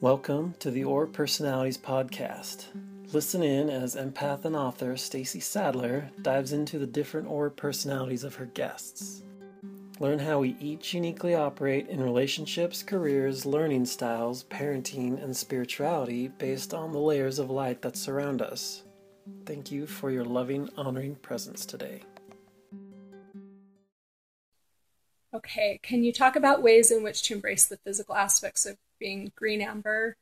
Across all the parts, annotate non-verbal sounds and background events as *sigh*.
Welcome to the Aura Personalities podcast. Listen in as empath and author Stacy Sadler dives into the different Aura personalities of her guests. Learn how we each uniquely operate in relationships, careers, learning styles, parenting, and spirituality based on the layers of light that surround us. Thank you for your loving, honoring presence today. Okay, can you talk about ways in which to embrace the physical aspects of being green amber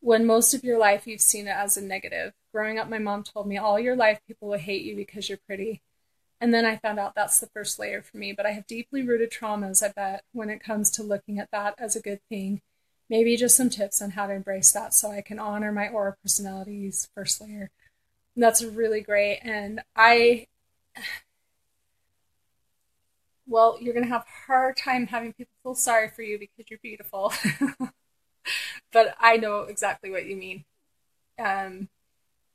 when most of your life you've seen it as a negative? Growing up, my mom told me all your life people will hate you because you're pretty. And then I found out that's the first layer for me. But I have deeply rooted traumas, I bet, when it comes to looking at that as a good thing. Maybe just some tips on how to embrace that so I can honor my aura personality's first layer. That's really great. And I *sighs* well, you're going to have a hard time having people feel sorry for you because you're beautiful. *laughs* but I know exactly what you mean. Um,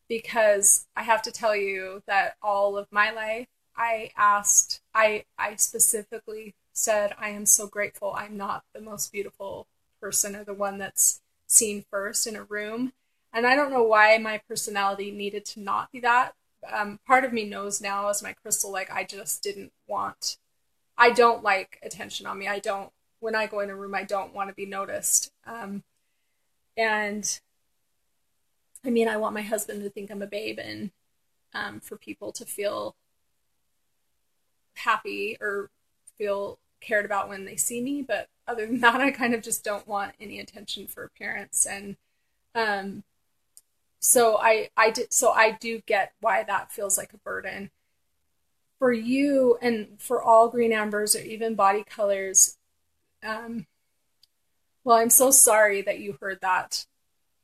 because I have to tell you that all of my life, I asked, I, I specifically said, I am so grateful I'm not the most beautiful person or the one that's seen first in a room. And I don't know why my personality needed to not be that. Um, part of me knows now as my crystal, like I just didn't want I don't like attention on me. I don't when I go in a room, I don't want to be noticed. Um, and I mean, I want my husband to think I'm a babe and um, for people to feel happy or feel cared about when they see me. But other than that, I kind of just don't want any attention for appearance. And um, so I, I did, so I do get why that feels like a burden for you and for all green ambers or even body colors, um, well, I'm so sorry that you heard that.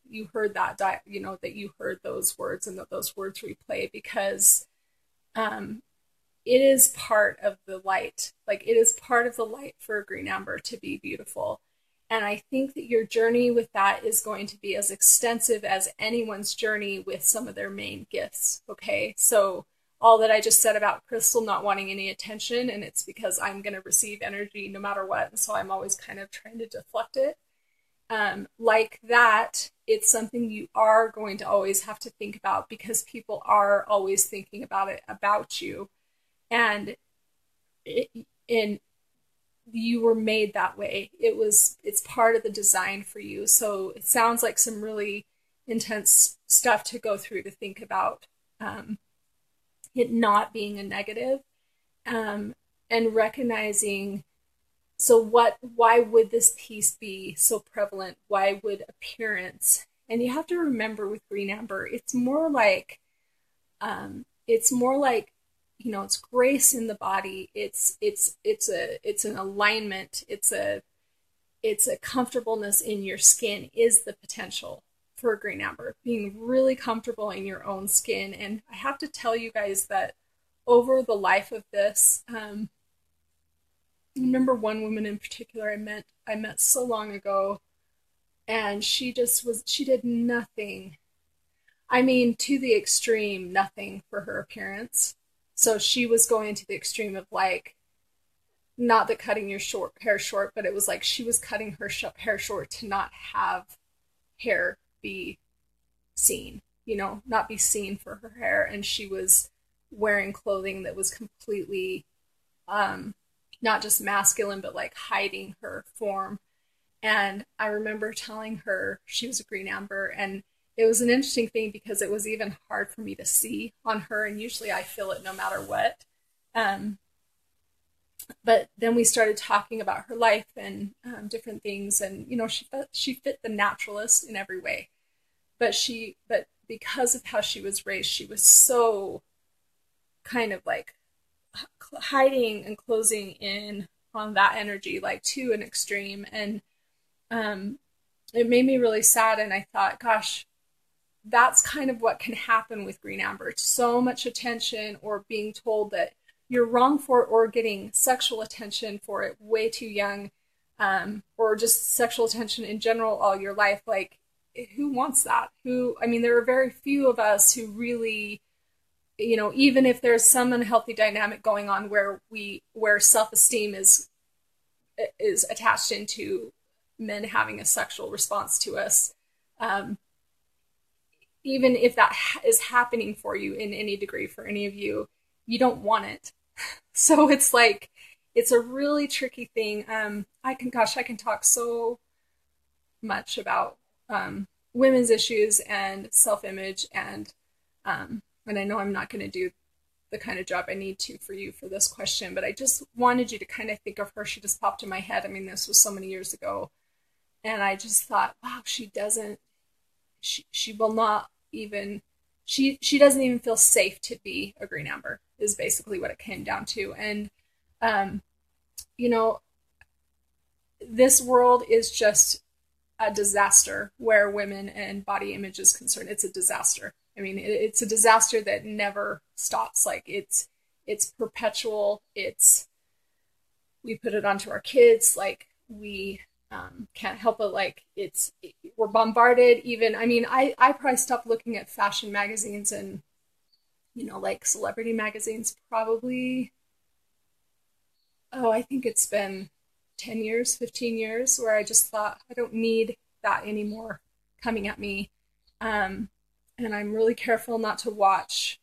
You heard that, di- you know, that you heard those words and that those words replay because um, it is part of the light. Like it is part of the light for a green amber to be beautiful. And I think that your journey with that is going to be as extensive as anyone's journey with some of their main gifts. Okay. So all that I just said about Crystal not wanting any attention, and it's because I'm going to receive energy no matter what. And so I'm always kind of trying to deflect it. Um, like that, it's something you are going to always have to think about because people are always thinking about it about you. And and you were made that way. It was it's part of the design for you. So it sounds like some really intense stuff to go through to think about. Um, it not being a negative um, and recognizing so what why would this piece be so prevalent? Why would appearance and you have to remember with green amber it's more like um, it's more like you know it's grace in the body. It's it's it's a it's an alignment. It's a it's a comfortableness in your skin is the potential for a green amber, being really comfortable in your own skin. And I have to tell you guys that over the life of this, um, I remember one woman in particular I met I met so long ago, and she just was she did nothing. I mean, to the extreme, nothing for her appearance. So she was going to the extreme of like, not that cutting your short hair short, but it was like she was cutting her sh- hair short to not have hair be seen, you know, not be seen for her hair. And she was wearing clothing that was completely um, not just masculine, but like hiding her form. And I remember telling her she was a green amber, and it was an interesting thing because it was even hard for me to see on her. And usually I feel it no matter what. Um, but then we started talking about her life and um, different things, and you know, she she fit the naturalist in every way but she but because of how she was raised she was so kind of like hiding and closing in on that energy like to an extreme. And um it made me really sad and i thought gosh that's kind of what can happen with green amber. It's so much attention or being told that you're wrong for it or getting sexual attention for it way too young um, or just sexual attention in general all your life. Like who wants that? Who, I mean, there are very few of us who really, you know, even if there's some unhealthy dynamic going on where we, where self esteem is, is attached into men having a sexual response to us. Um, even if that ha- is happening for you in any degree for any of you, you don't want it. *laughs* so it's like, it's a really tricky thing. Um, I can, gosh, I can talk so much about um, women's issues and self image, and um, and I know I'm not going to do the kind of job I need to for you for this question, but I just wanted you to kind of think of her. She just popped in my head. I mean, this was so many years ago, and I just thought, wow, she doesn't, she she will not even, she she doesn't even feel safe to be a green amber. Is basically what it came down to, and um, you know, this world is just a disaster where women and body image is concerned. It's a disaster. I mean, it, it's a disaster that never stops. Like it's it's perpetual. It's we put it onto our kids. Like we um, can't help it. Like it's it, we're bombarded. Even I mean, I I probably stopped looking at fashion magazines and you know like celebrity magazines probably. Oh, I think it's been 10 years, 15 years, where I just thought, I don't need that anymore coming at me. Um, and I'm really careful not to watch.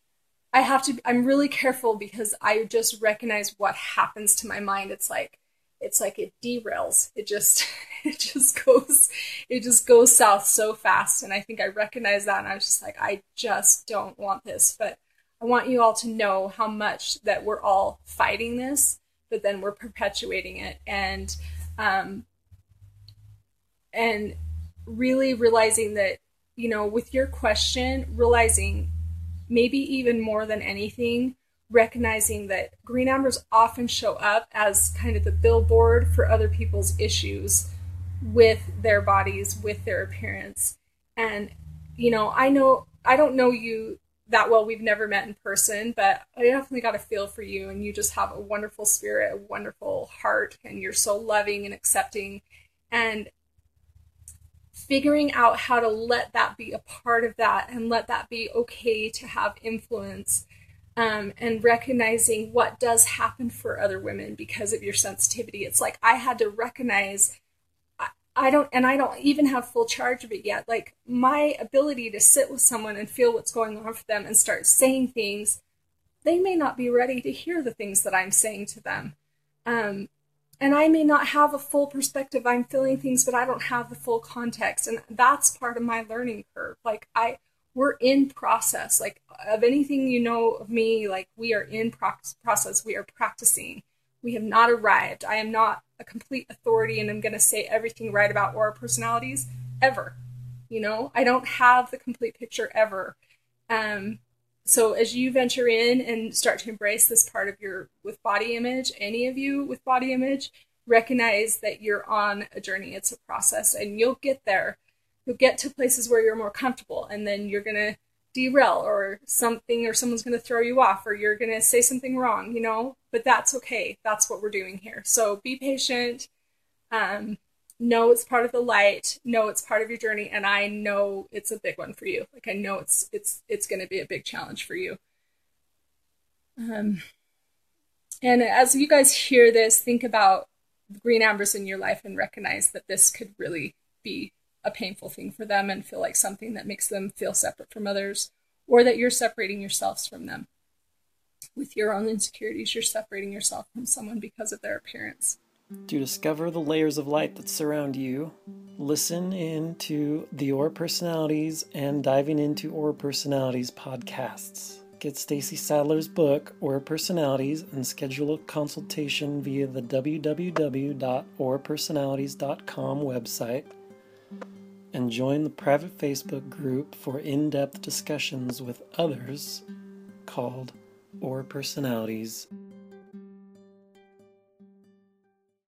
I have to, I'm really careful because I just recognize what happens to my mind. It's like, it's like it derails. It just, *laughs* it just goes, it just goes south so fast. And I think I recognize that. And I was just like, I just don't want this. But I want you all to know how much that we're all fighting this but then we're perpetuating it. And um, and really realizing that you know with your question realizing maybe even more than anything recognizing that green ambers often show up as kind of the billboard for other people's issues with their bodies with their appearance. And you know i know i don't know you that well. We've never met in person, but I definitely got a feel for you, and you just have a wonderful spirit, a wonderful heart, and you're so loving and accepting. And figuring out how to let that be a part of that and let that be okay to have influence um, and recognizing what does happen for other women because of your sensitivity. It's like I had to recognize I don't, and I don't even have full charge of it yet. Like my ability to sit with someone and feel what's going on for them and start saying things, they may not be ready to hear the things that I'm saying to them. Um, and I may not have a full perspective. I'm feeling things, but I don't have the full context. And that's part of my learning curve. Like I, we're in process. Like of anything you know of me, like we are in process. We are practicing. We have not arrived. I am not a complete authority and I'm going to say everything right about aura personalities ever. You know, I don't have the complete picture ever. Um, so as you venture in and start to embrace this part of your with body image, any of you with body image, recognize that you're on a journey. It's a process and you'll get there. You'll get to places where you're more comfortable and then you're going to derail or something or someone's going to throw you off or you're going to say something wrong you know? But that's okay. That's what we're doing here. So be patient. Um know it's part of the light. Know it's part of your journey. And i know it's a big one for you. Like i know it's it's it's going to be a big challenge for you. Um and as you guys hear this think about green ambers in your life and recognize that this could really be a painful thing for them and feel like something that makes them feel separate from others or that you're separating yourselves from them. With your own insecurities, you're separating yourself from someone because of their appearance. To discover the layers of light that surround you, listen in to the Aura Personalities and Diving into Aura Personalities podcasts. Get Stacy Sadler's book, Aura Personalities, and schedule a consultation via the www.aurapersonalities.com website and join the private Facebook group for in depth discussions with others called Aura Personalities